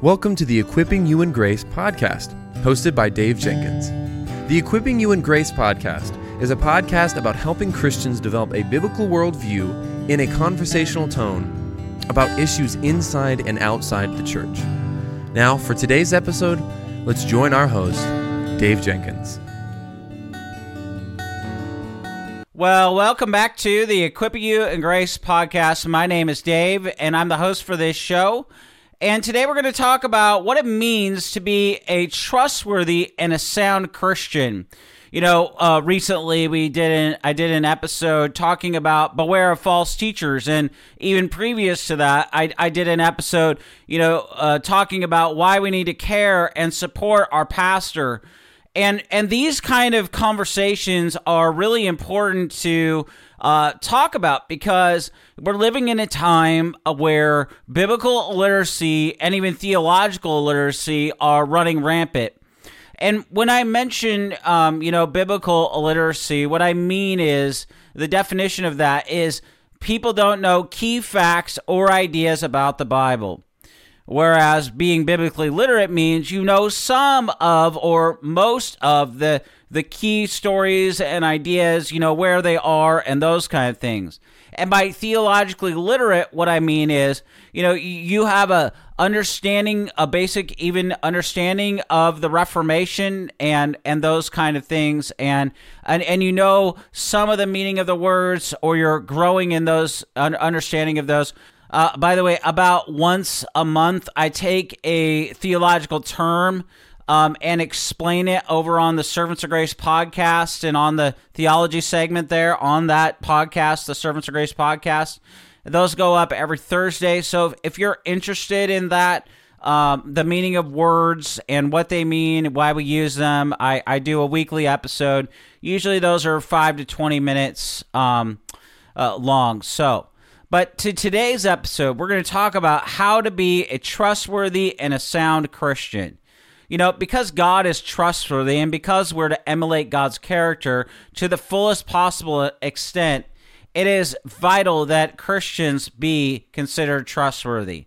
Welcome to the Equipping You in Grace podcast, hosted by Dave Jenkins. The Equipping You in Grace podcast is a podcast about helping Christians develop a biblical worldview in a conversational tone about issues inside and outside the church. Now, for today's episode, let's join our host, Dave Jenkins. Well, welcome back to the Equipping You in Grace podcast. My name is Dave, and I'm the host for this show. And today we're going to talk about what it means to be a trustworthy and a sound Christian. You know, uh, recently we did an I did an episode talking about beware of false teachers, and even previous to that, I, I did an episode, you know, uh, talking about why we need to care and support our pastor, and and these kind of conversations are really important to uh, talk about because we're living in a time where biblical literacy and even theological literacy are running rampant. And when I mention, um, you know, biblical literacy, what I mean is the definition of that is people don't know key facts or ideas about the Bible. Whereas being biblically literate means you know some of or most of the the key stories and ideas, you know, where they are and those kind of things. And by theologically literate, what I mean is, you know, you have a understanding, a basic even understanding of the Reformation and and those kind of things, and and and you know some of the meaning of the words, or you're growing in those understanding of those. Uh, by the way, about once a month, I take a theological term um, and explain it over on the Servants of Grace podcast and on the theology segment there on that podcast, the Servants of Grace podcast. Those go up every Thursday. So if you're interested in that, um, the meaning of words and what they mean, why we use them, I, I do a weekly episode. Usually those are five to 20 minutes um, uh, long. So, but to today's episode, we're going to talk about how to be a trustworthy and a sound Christian. You know, because God is trustworthy and because we're to emulate God's character to the fullest possible extent, it is vital that Christians be considered trustworthy.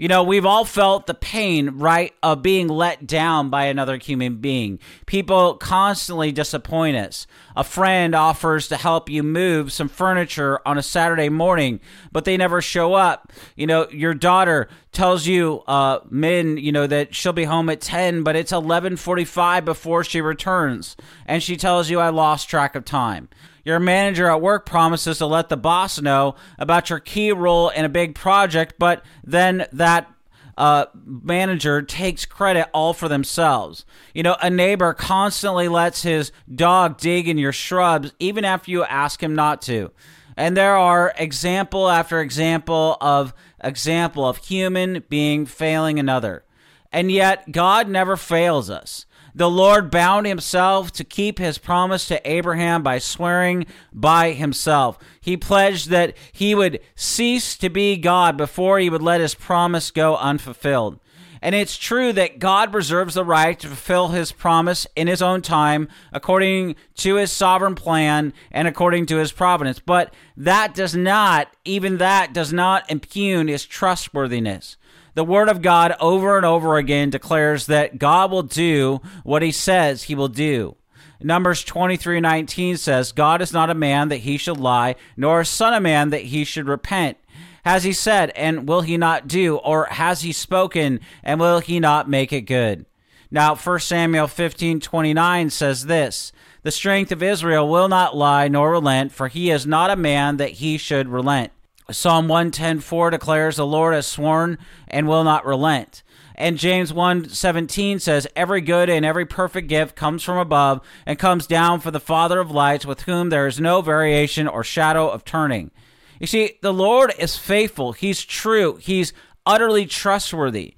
You know, we've all felt the pain, right, of being let down by another human being. People constantly disappoint us. A friend offers to help you move some furniture on a Saturday morning, but they never show up. You know, your daughter tells you, uh, Min, you know, that she'll be home at 10, but it's 11:45 before she returns, and she tells you I lost track of time. Your manager at work promises to let the boss know about your key role in a big project, but then that uh, manager takes credit all for themselves. You know, a neighbor constantly lets his dog dig in your shrubs even after you ask him not to. And there are example after example of example of human being failing another. And yet God never fails us. The Lord bound himself to keep his promise to Abraham by swearing by himself. He pledged that he would cease to be God before he would let his promise go unfulfilled. And it's true that God reserves the right to fulfill his promise in his own time, according to his sovereign plan and according to his providence. But that does not, even that does not impugn his trustworthiness the word of God over and over again declares that God will do what he says he will do. Numbers 23 19 says, God is not a man that he should lie, nor a son of man that he should repent. Has he said, and will he not do? Or has he spoken, and will he not make it good? Now, 1 Samuel 15 29 says this The strength of Israel will not lie nor relent, for he is not a man that he should relent. Psalm 110:4 declares the Lord has sworn and will not relent. And James 1:17 says every good and every perfect gift comes from above and comes down from the Father of lights with whom there is no variation or shadow of turning. You see, the Lord is faithful. He's true. He's utterly trustworthy.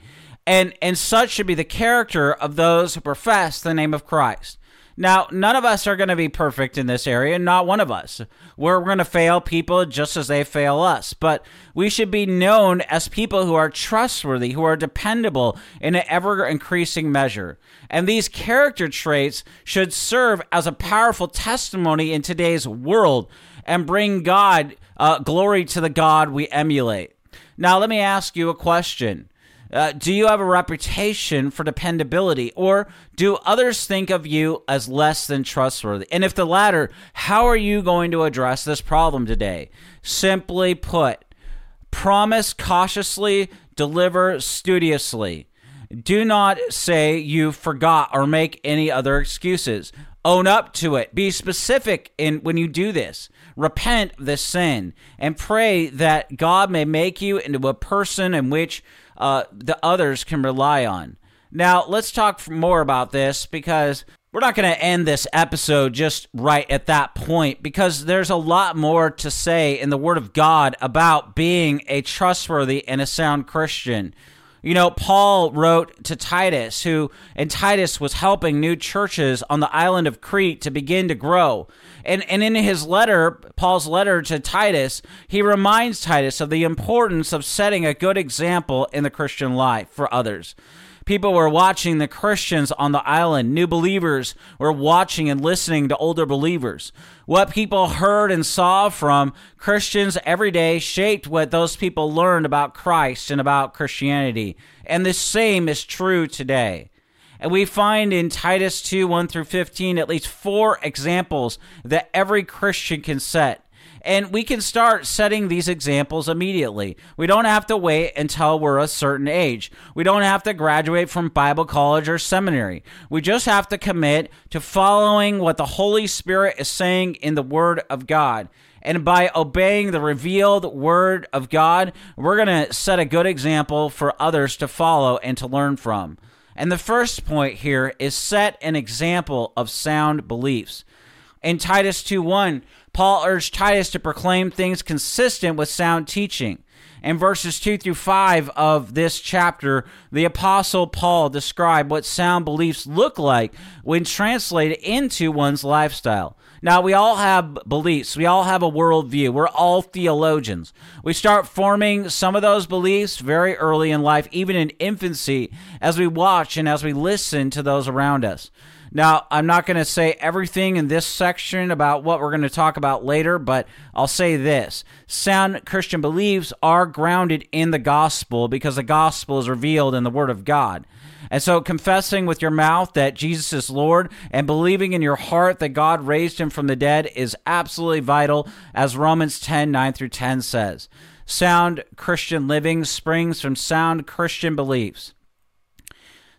And and such should be the character of those who profess the name of Christ. Now, none of us are going to be perfect in this area, not one of us. We're going to fail people just as they fail us. But we should be known as people who are trustworthy, who are dependable in an ever increasing measure. And these character traits should serve as a powerful testimony in today's world and bring God uh, glory to the God we emulate. Now, let me ask you a question Uh, do you have a reputation for dependability, or do others think of you as less than trustworthy? And if the latter, how are you going to address this problem today? Simply put, promise cautiously, deliver studiously. Do not say you forgot or make any other excuses. Own up to it. Be specific in when you do this. Repent the sin and pray that God may make you into a person in which uh, the others can rely on. Now, let's talk more about this because we're not going to end this episode just right at that point because there's a lot more to say in the Word of God about being a trustworthy and a sound Christian. You know, Paul wrote to Titus, who, and Titus was helping new churches on the island of Crete to begin to grow. And, and in his letter, Paul's letter to Titus, he reminds Titus of the importance of setting a good example in the Christian life for others. People were watching the Christians on the island. New believers were watching and listening to older believers. What people heard and saw from Christians every day shaped what those people learned about Christ and about Christianity. And the same is true today. And we find in Titus 2 1 through 15 at least four examples that every Christian can set and we can start setting these examples immediately. We don't have to wait until we're a certain age. We don't have to graduate from Bible college or seminary. We just have to commit to following what the Holy Spirit is saying in the Word of God. And by obeying the revealed Word of God, we're going to set a good example for others to follow and to learn from. And the first point here is set an example of sound beliefs. In Titus 2 1, Paul urged Titus to proclaim things consistent with sound teaching. In verses 2 through 5 of this chapter, the Apostle Paul described what sound beliefs look like when translated into one's lifestyle. Now, we all have beliefs. We all have a worldview. We're all theologians. We start forming some of those beliefs very early in life, even in infancy, as we watch and as we listen to those around us. Now, I'm not going to say everything in this section about what we're going to talk about later, but I'll say this. Sound Christian beliefs are grounded in the gospel because the gospel is revealed in the Word of God. And so, confessing with your mouth that Jesus is Lord and believing in your heart that God raised him from the dead is absolutely vital, as Romans 10 9 through 10 says. Sound Christian living springs from sound Christian beliefs.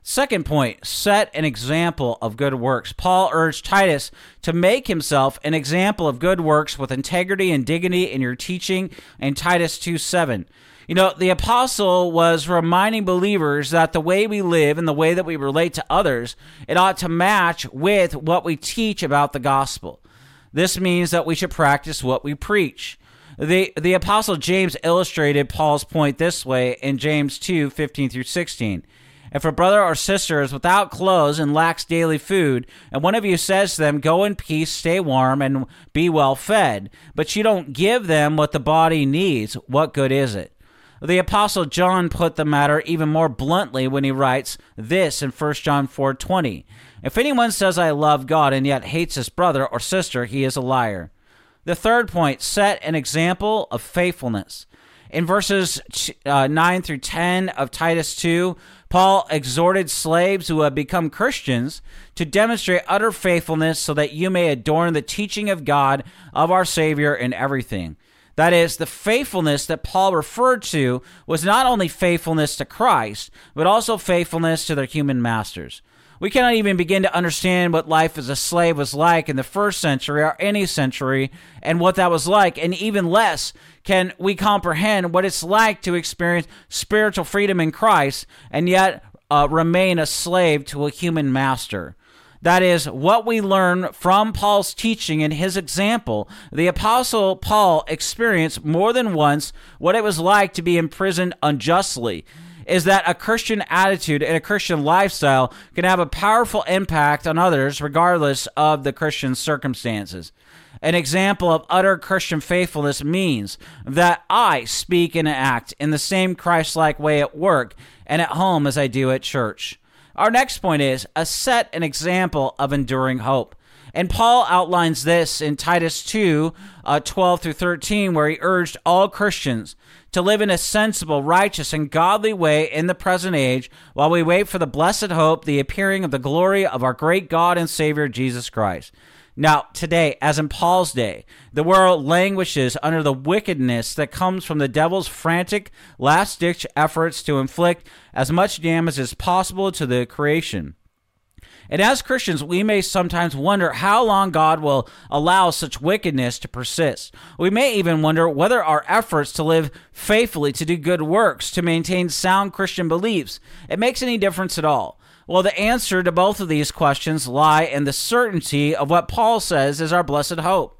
Second point, set an example of good works. Paul urged Titus to make himself an example of good works with integrity and dignity in your teaching in Titus 2 7. You know, the apostle was reminding believers that the way we live and the way that we relate to others, it ought to match with what we teach about the gospel. This means that we should practice what we preach. The, the apostle James illustrated Paul's point this way in James 2 15 through 16. If a brother or sister is without clothes and lacks daily food, and one of you says to them, Go in peace, stay warm, and be well fed, but you don't give them what the body needs, what good is it? The apostle John put the matter even more bluntly when he writes this in 1 John 4:20. If anyone says I love God and yet hates his brother or sister, he is a liar. The third point, set an example of faithfulness. In verses uh, 9 through 10 of Titus 2, Paul exhorted slaves who have become Christians to demonstrate utter faithfulness so that you may adorn the teaching of God, of our Savior, in everything. That is, the faithfulness that Paul referred to was not only faithfulness to Christ, but also faithfulness to their human masters. We cannot even begin to understand what life as a slave was like in the first century or any century and what that was like, and even less can we comprehend what it's like to experience spiritual freedom in Christ and yet uh, remain a slave to a human master. That is what we learn from Paul's teaching and his example. The Apostle Paul experienced more than once what it was like to be imprisoned unjustly. Is that a Christian attitude and a Christian lifestyle can have a powerful impact on others regardless of the Christian circumstances. An example of utter Christian faithfulness means that I speak and act in the same Christ like way at work and at home as I do at church. Our next point is a set an example of enduring hope. And Paul outlines this in Titus 2 uh, 12 through 13, where he urged all Christians to live in a sensible, righteous, and godly way in the present age while we wait for the blessed hope, the appearing of the glory of our great God and Savior Jesus Christ. Now, today, as in Paul's day, the world languishes under the wickedness that comes from the devil's frantic, last ditch efforts to inflict as much damage as possible to the creation. And as Christians, we may sometimes wonder how long God will allow such wickedness to persist. We may even wonder whether our efforts to live faithfully, to do good works, to maintain sound Christian beliefs, it makes any difference at all. Well, the answer to both of these questions lie in the certainty of what Paul says is our blessed hope.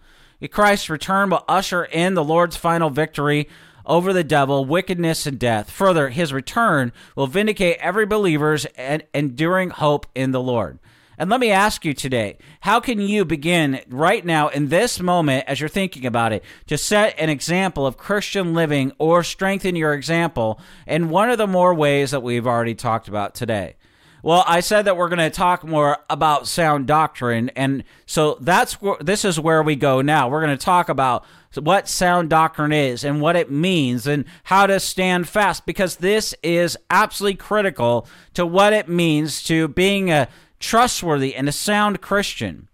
Christ's return will usher in the Lord's final victory over the devil, wickedness, and death. Further, his return will vindicate every believer's enduring hope in the Lord. And let me ask you today how can you begin right now in this moment as you're thinking about it to set an example of Christian living or strengthen your example in one of the more ways that we've already talked about today? Well, I said that we're going to talk more about sound doctrine, and so that's where this is where we go now. We're going to talk about what sound doctrine is and what it means and how to stand fast because this is absolutely critical to what it means to being a trustworthy and a sound Christian.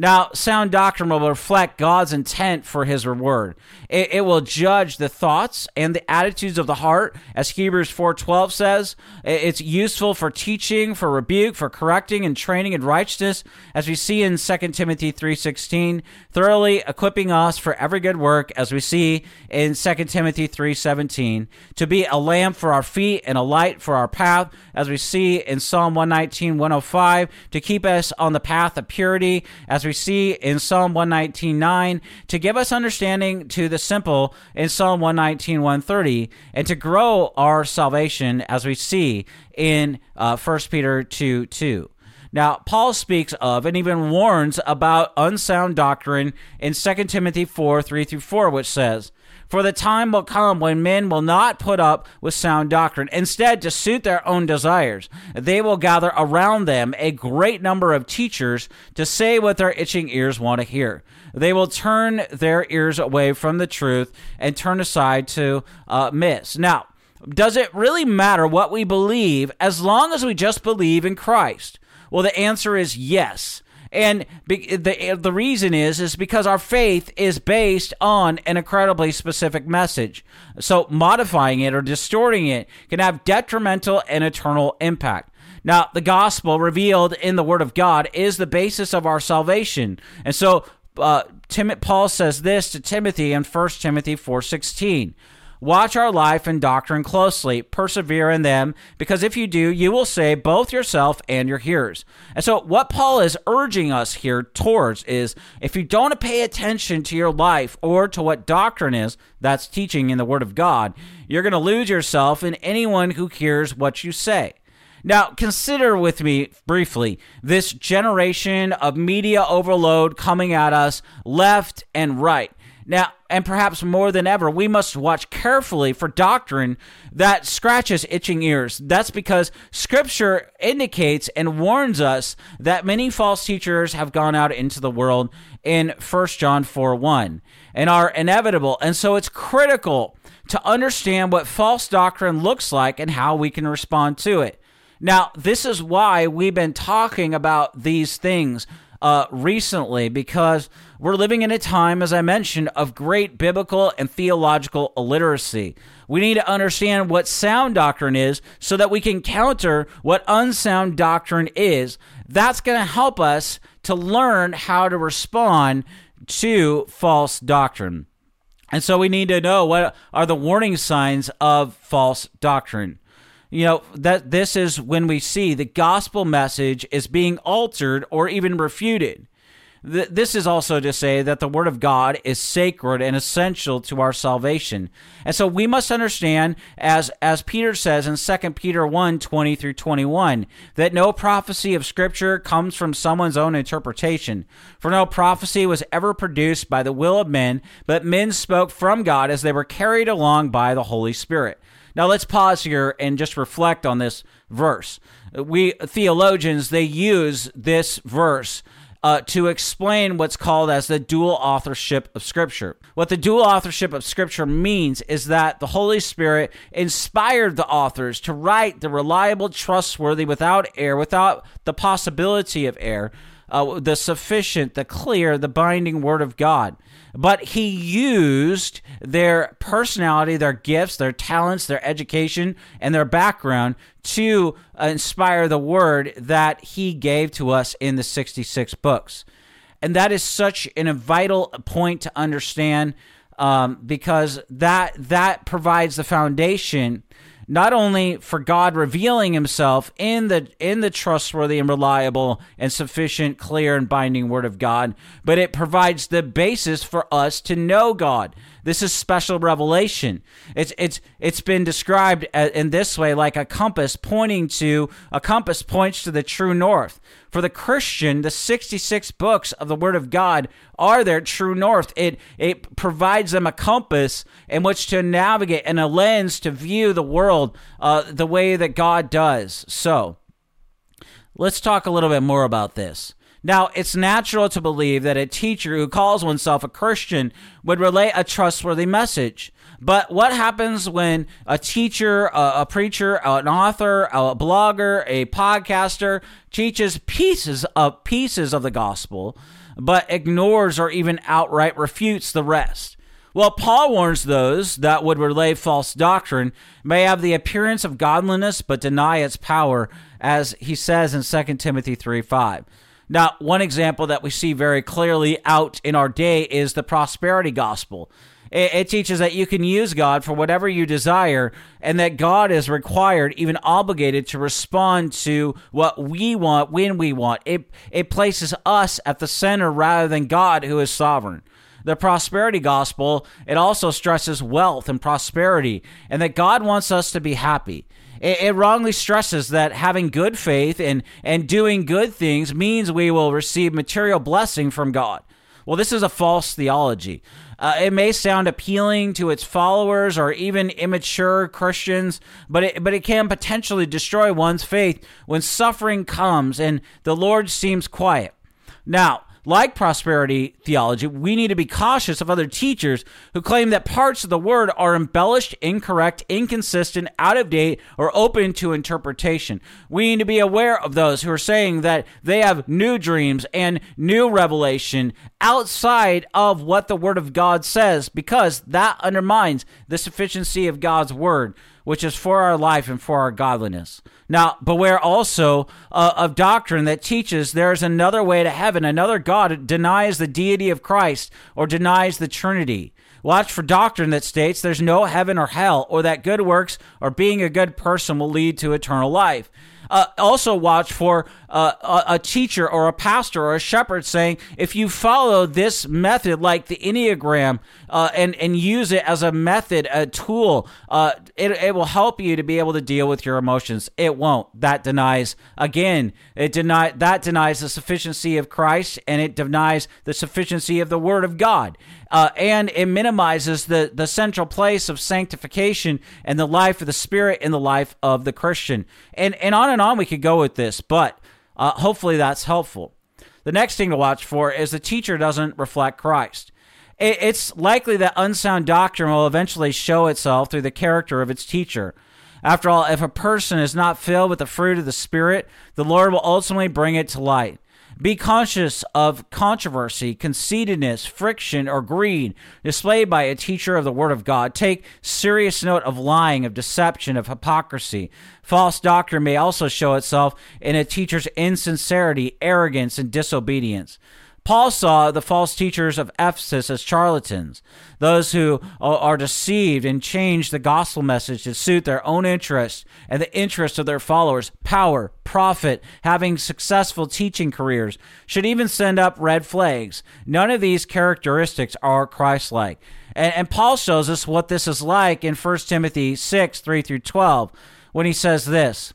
Now, sound doctrine will reflect God's intent for his reward. It, it, will judge the thoughts and the attitudes of the heart, as Hebrews 4.12 says. It's useful for teaching, for rebuke, for correcting and training in righteousness, as we see in 2 Timothy 3.16, thoroughly equipping us for every good work, as we see in 2 Timothy 3.17, to be a lamp for our feet and a light for our path, as we see in Psalm 119, 105, to keep us on the path of purity, as we we see in Psalm 119.9, to give us understanding to the simple in Psalm 119, 130, and to grow our salvation as we see in uh, 1 Peter 2, 2. Now, Paul speaks of and even warns about unsound doctrine in 2 Timothy 4 3 through 4, which says, for the time will come when men will not put up with sound doctrine. Instead, to suit their own desires, they will gather around them a great number of teachers to say what their itching ears want to hear. They will turn their ears away from the truth and turn aside to uh, myths. Now, does it really matter what we believe as long as we just believe in Christ? Well, the answer is yes. And the the reason is is because our faith is based on an incredibly specific message. So modifying it or distorting it can have detrimental and eternal impact. Now, the gospel revealed in the Word of God is the basis of our salvation, and so uh, Tim, Paul says this to Timothy in 1 Timothy four sixteen. Watch our life and doctrine closely, persevere in them, because if you do, you will save both yourself and your hearers. And so, what Paul is urging us here towards is if you don't pay attention to your life or to what doctrine is, that's teaching in the Word of God, you're going to lose yourself in anyone who hears what you say. Now, consider with me briefly this generation of media overload coming at us left and right. Now, and perhaps more than ever, we must watch carefully for doctrine that scratches itching ears. That's because Scripture indicates and warns us that many false teachers have gone out into the world in 1 John 4 1 and are inevitable. And so it's critical to understand what false doctrine looks like and how we can respond to it. Now, this is why we've been talking about these things uh, recently because we're living in a time, as I mentioned, of great biblical and theological illiteracy. We need to understand what sound doctrine is so that we can counter what unsound doctrine is. That's going to help us to learn how to respond to false doctrine. And so we need to know what are the warning signs of false doctrine you know that this is when we see the gospel message is being altered or even refuted this is also to say that the Word of God is sacred and essential to our salvation. And so we must understand, as, as Peter says in 2 Peter 1 20 through 21, that no prophecy of Scripture comes from someone's own interpretation. For no prophecy was ever produced by the will of men, but men spoke from God as they were carried along by the Holy Spirit. Now let's pause here and just reflect on this verse. We theologians, they use this verse uh, to explain what's called as the dual authorship of Scripture. What the dual authorship of Scripture means is that the Holy Spirit inspired the authors to write the reliable, trustworthy, without error, without the possibility of error, uh, the sufficient, the clear, the binding Word of God but he used their personality, their gifts, their talents, their education, and their background to inspire the word that he gave to us in the 66 books. And that is such an, a vital point to understand um, because that that provides the foundation not only for God revealing himself in the in the trustworthy and reliable and sufficient clear and binding word of God, but it provides the basis for us to know God. This is special revelation. It's it's it's been described in this way like a compass pointing to a compass points to the true north. For the Christian, the 66 books of the Word of God are their true north. It it provides them a compass in which to navigate and a lens to view the world uh, the way that God does. So, let's talk a little bit more about this. Now, it's natural to believe that a teacher who calls oneself a Christian would relay a trustworthy message. But what happens when a teacher, a, a, preacher, an author, a blogger, a podcaster teaches pieces of pieces of the gospel, but ignores or even outright refutes the rest? Well, Paul warns those that would relay false doctrine may have the appearance of godliness but deny its power, as he says in 2 Timothy 3 5. Now, one example that we see very clearly out in our day is the prosperity gospel. It, it, teaches that you can use God for whatever you desire, and that God is required, even obligated, to respond to what we want when we want. It, it places us at the center rather than God, who is sovereign. The prosperity gospel, it also stresses wealth and prosperity, and that God wants us to be happy. It, it wrongly stresses that having good faith and, and doing good things means we will receive material blessing from God. Well, this is a false theology. Uh, it may sound appealing to its followers or even immature Christians, but it, but it can potentially destroy one's faith when suffering comes and the Lord seems quiet. Now, like prosperity theology, we need to be cautious of other teachers who claim that parts of the word are embellished, incorrect, inconsistent, out of date, or open to interpretation. We need to be aware of those who are saying that they have new dreams and new revelation outside of what the word of God says because that undermines the sufficiency of God's word which is for our life and for our godliness. Now, beware also uh, of doctrine that teaches there is another way to heaven, another God denies the deity of Christ or denies the Trinity. Watch for doctrine that states there's no heaven or hell, or that good works or being a good person will lead to eternal life. Uh, also, watch for a, a, teacher or a pastor or a shepherd saying, if you follow this method, like the Enneagram, uh, and and use it as a method, a tool, uh, it it will help you to be able to deal with your emotions. It won't. That denies again. It deny that denies the sufficiency of Christ, and it denies the sufficiency of the Word of God. Uh, and it minimizes the, the central place of sanctification and the life of the Spirit in the life of the Christian. And, and on and on we could go with this, but uh, hopefully that's helpful. The next thing to watch for is the teacher doesn't reflect Christ. It's likely that unsound doctrine will eventually show itself through the character of its teacher. After all, if a person is not filled with the fruit of the Spirit, the Lord will ultimately bring it to light. Be conscious of controversy, conceitedness, friction, or greed displayed by a teacher of the Word of God. Take serious note of lying, of deception, of hypocrisy. False doctrine may also show itself in a teacher's insincerity, arrogance, and disobedience. Paul saw the false teachers of Ephesus as charlatans, those who uh, are deceived and change the gospel message to suit their own interests and the interests of their followers. Power, profit, having successful teaching careers should even send up red flags. None of these characteristics are Christ like. And, and Paul shows us what this is like in 1 Timothy 6 3 through 12 when he says this.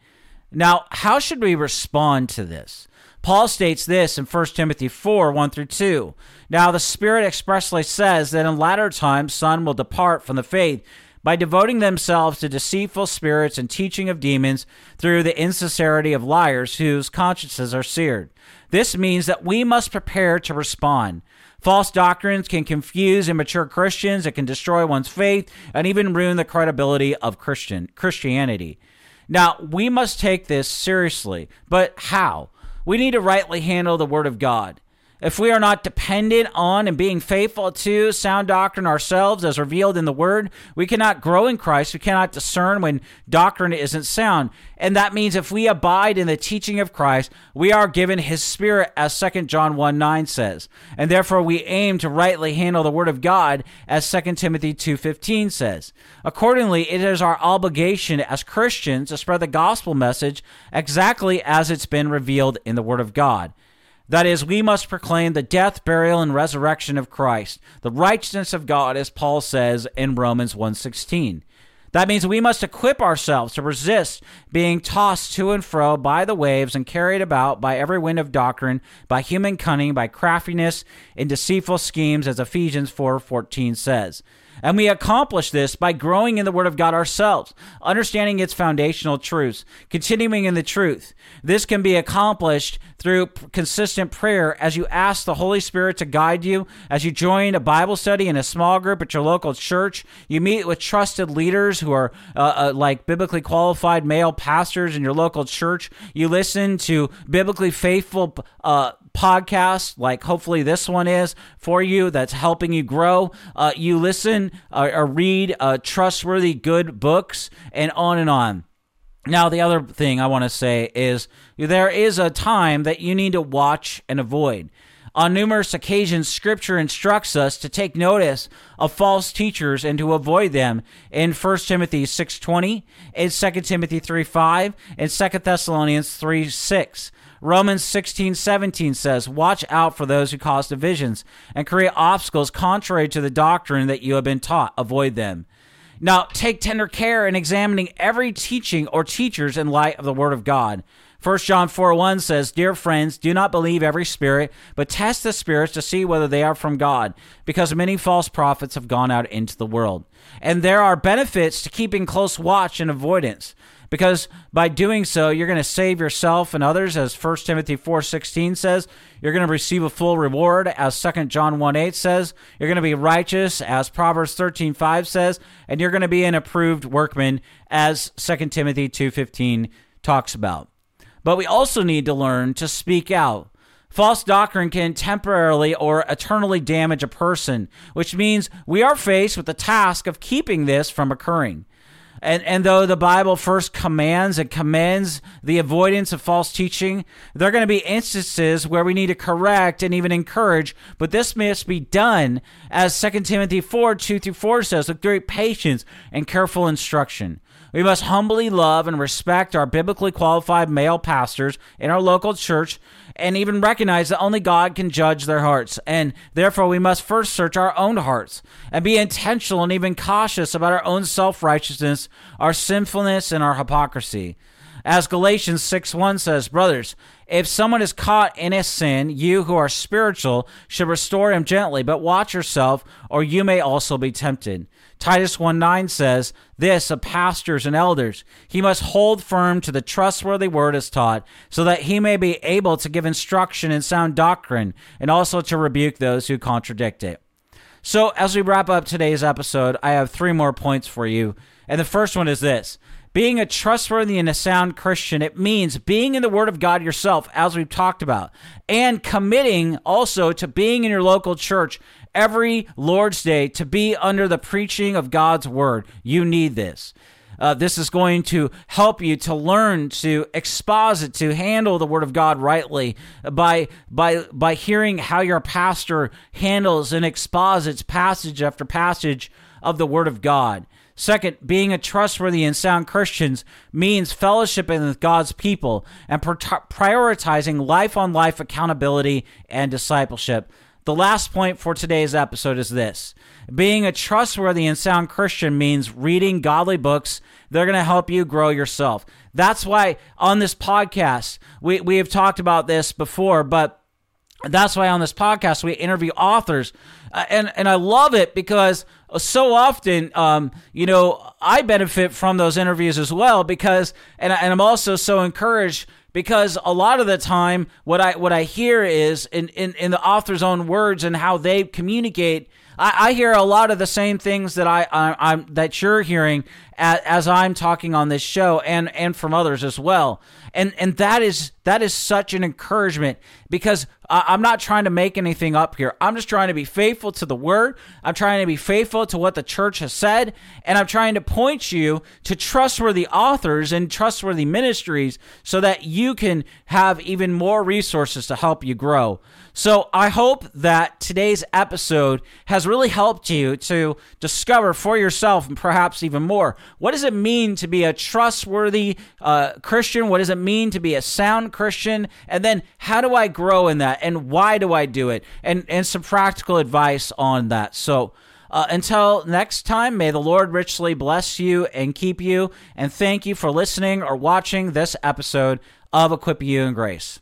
Now, how should we respond to this? Paul states this in 1 Timothy 4 1 through 2. Now, the Spirit expressly says that in latter times some will depart from the faith by devoting themselves to deceitful spirits and teaching of demons through the insincerity of liars whose consciences are seared. This means that we must prepare to respond. False doctrines can confuse immature Christians, it can destroy one's faith, and even ruin the credibility of Christian Christianity. Now, we must take this seriously, but how? We need to rightly handle the Word of God. If we are not dependent on and being faithful to sound doctrine ourselves as revealed in the Word, we cannot grow in Christ. We cannot discern when doctrine isn't sound. And that means if we abide in the teaching of Christ, we are given His Spirit, as 2 John 1 9 says. And therefore we aim to rightly handle the Word of God, as 2 Timothy 2.15 says. Accordingly, it is our obligation as Christians to spread the gospel message exactly as it's been revealed in the Word of God. That is, we must proclaim the death, burial, and resurrection of Christ, the righteousness of God, as Paul says in Romans 1.16. That means we must equip ourselves to resist being tossed to and fro by the waves and carried about by every wind of doctrine, by human cunning, by craftiness, in deceitful schemes, as Ephesians 4.14 says. And we accomplish this by growing in the Word of God ourselves, understanding its foundational truths, continuing in the truth. This can be accomplished through consistent prayer as you ask the Holy Spirit to guide you, as you join a Bible study in a small group at your local church. You meet with trusted leaders who are uh, uh, like biblically qualified male pastors in your local church. You listen to biblically faithful uh, podcasts, like hopefully this one is for you, that's helping you grow. Uh, you listen uh, or read uh, trustworthy, good books, and on and on. Now, the other thing I want to say is there is a time that you need to watch and avoid. On numerous occasions, Scripture instructs us to take notice of false teachers and to avoid them in 1 Timothy 6.20, in 2 Timothy 3.5, and 2 Thessalonians 3.6. Romans 16, 17 says, Watch out for those who cause divisions and create obstacles contrary to the doctrine that you have been taught. Avoid them. Now, take tender care in examining every teaching or teachers in light of the Word of God. 1 John 4 1 says, Dear friends, do not believe every spirit, but test the spirits to see whether they are from God, because many false prophets have gone out into the world. And there are benefits to keeping close watch and avoidance because by doing so you're going to save yourself and others as 1 timothy 4.16 says. You're going to receive a full reward as 2 john 1.8 says. You're going to be righteous as proverbs 13.5 says. And you're going to be an approved workman as 2 timothy 2.15 talks about but we also need to learn to speak out False doctrine can temporarily or eternally damage a person, which means we are faced with the task of keeping this from occurring. And, and though the Bible first commands and commends the avoidance of false teaching, there are going to be instances where we need to correct and even encourage, but this must be done, as 2 Timothy 4 2 through 4 says, with great patience and careful instruction. We must humbly love and respect our biblically qualified male pastors in our local church and even recognize that only God can judge their hearts. And therefore, we must first search our own hearts and be intentional and even cautious about our own self righteousness, our sinfulness, and our hypocrisy. As Galatians 6 1 says, Brothers, if someone is caught in a sin, you who are spiritual should restore him gently, but watch yourself, or you may also be tempted. Titus 1 9 says, This of pastors and elders. He must hold firm to the trustworthy word as taught, so that he may be able to give instruction in sound doctrine, and also to rebuke those who contradict it. So, as we wrap up today's episode, I have three more points for you. And the first one is this being a trustworthy and a sound Christian, it means being in the Word of God yourself, as we've talked about, and committing also to being in your local church every Lord's Day to be under the preaching of God's Word. You need this. Uh, this is going to help you to learn to exposit, to handle the Word of God rightly by by by hearing how your pastor handles and exposits passage after passage of the Word of God. Second, being a trustworthy and sound Christians means fellowshipping with God's people and prioritizing life on life accountability and discipleship. The last point for today's episode is this being a trustworthy and sound Christian means reading godly books. They're going to help you grow yourself. That's why on this podcast, we, we have talked about this before, but that's why on this podcast we interview authors. Uh, and, and I love it because so often, um, you know, I benefit from those interviews as well because, and, and I'm also so encouraged because a lot of the time what I what I hear is in, in, in the author's own words and how they communicate I, I hear a lot of the same things that I, I am that you're hearing as, as I'm talking on this show and and from others as well and and that is that is such an encouragement because I'm not trying to make anything up here. I'm just trying to be faithful to the word. I'm trying to be faithful to what the church has said, and I'm trying to point you to trustworthy authors and trustworthy ministries so that you can have even more resources to help you grow. So I hope that today's episode has really helped you to discover for yourself and perhaps even more what does it mean to be a trustworthy uh, Christian? What does it mean to be a sound Christian? And then how do I grow in that? And why do I do it? And and some practical advice on that. So. Uh, until next time, may the Lord richly bless you and keep you. And thank you for listening or watching this episode of Equip You in Grace.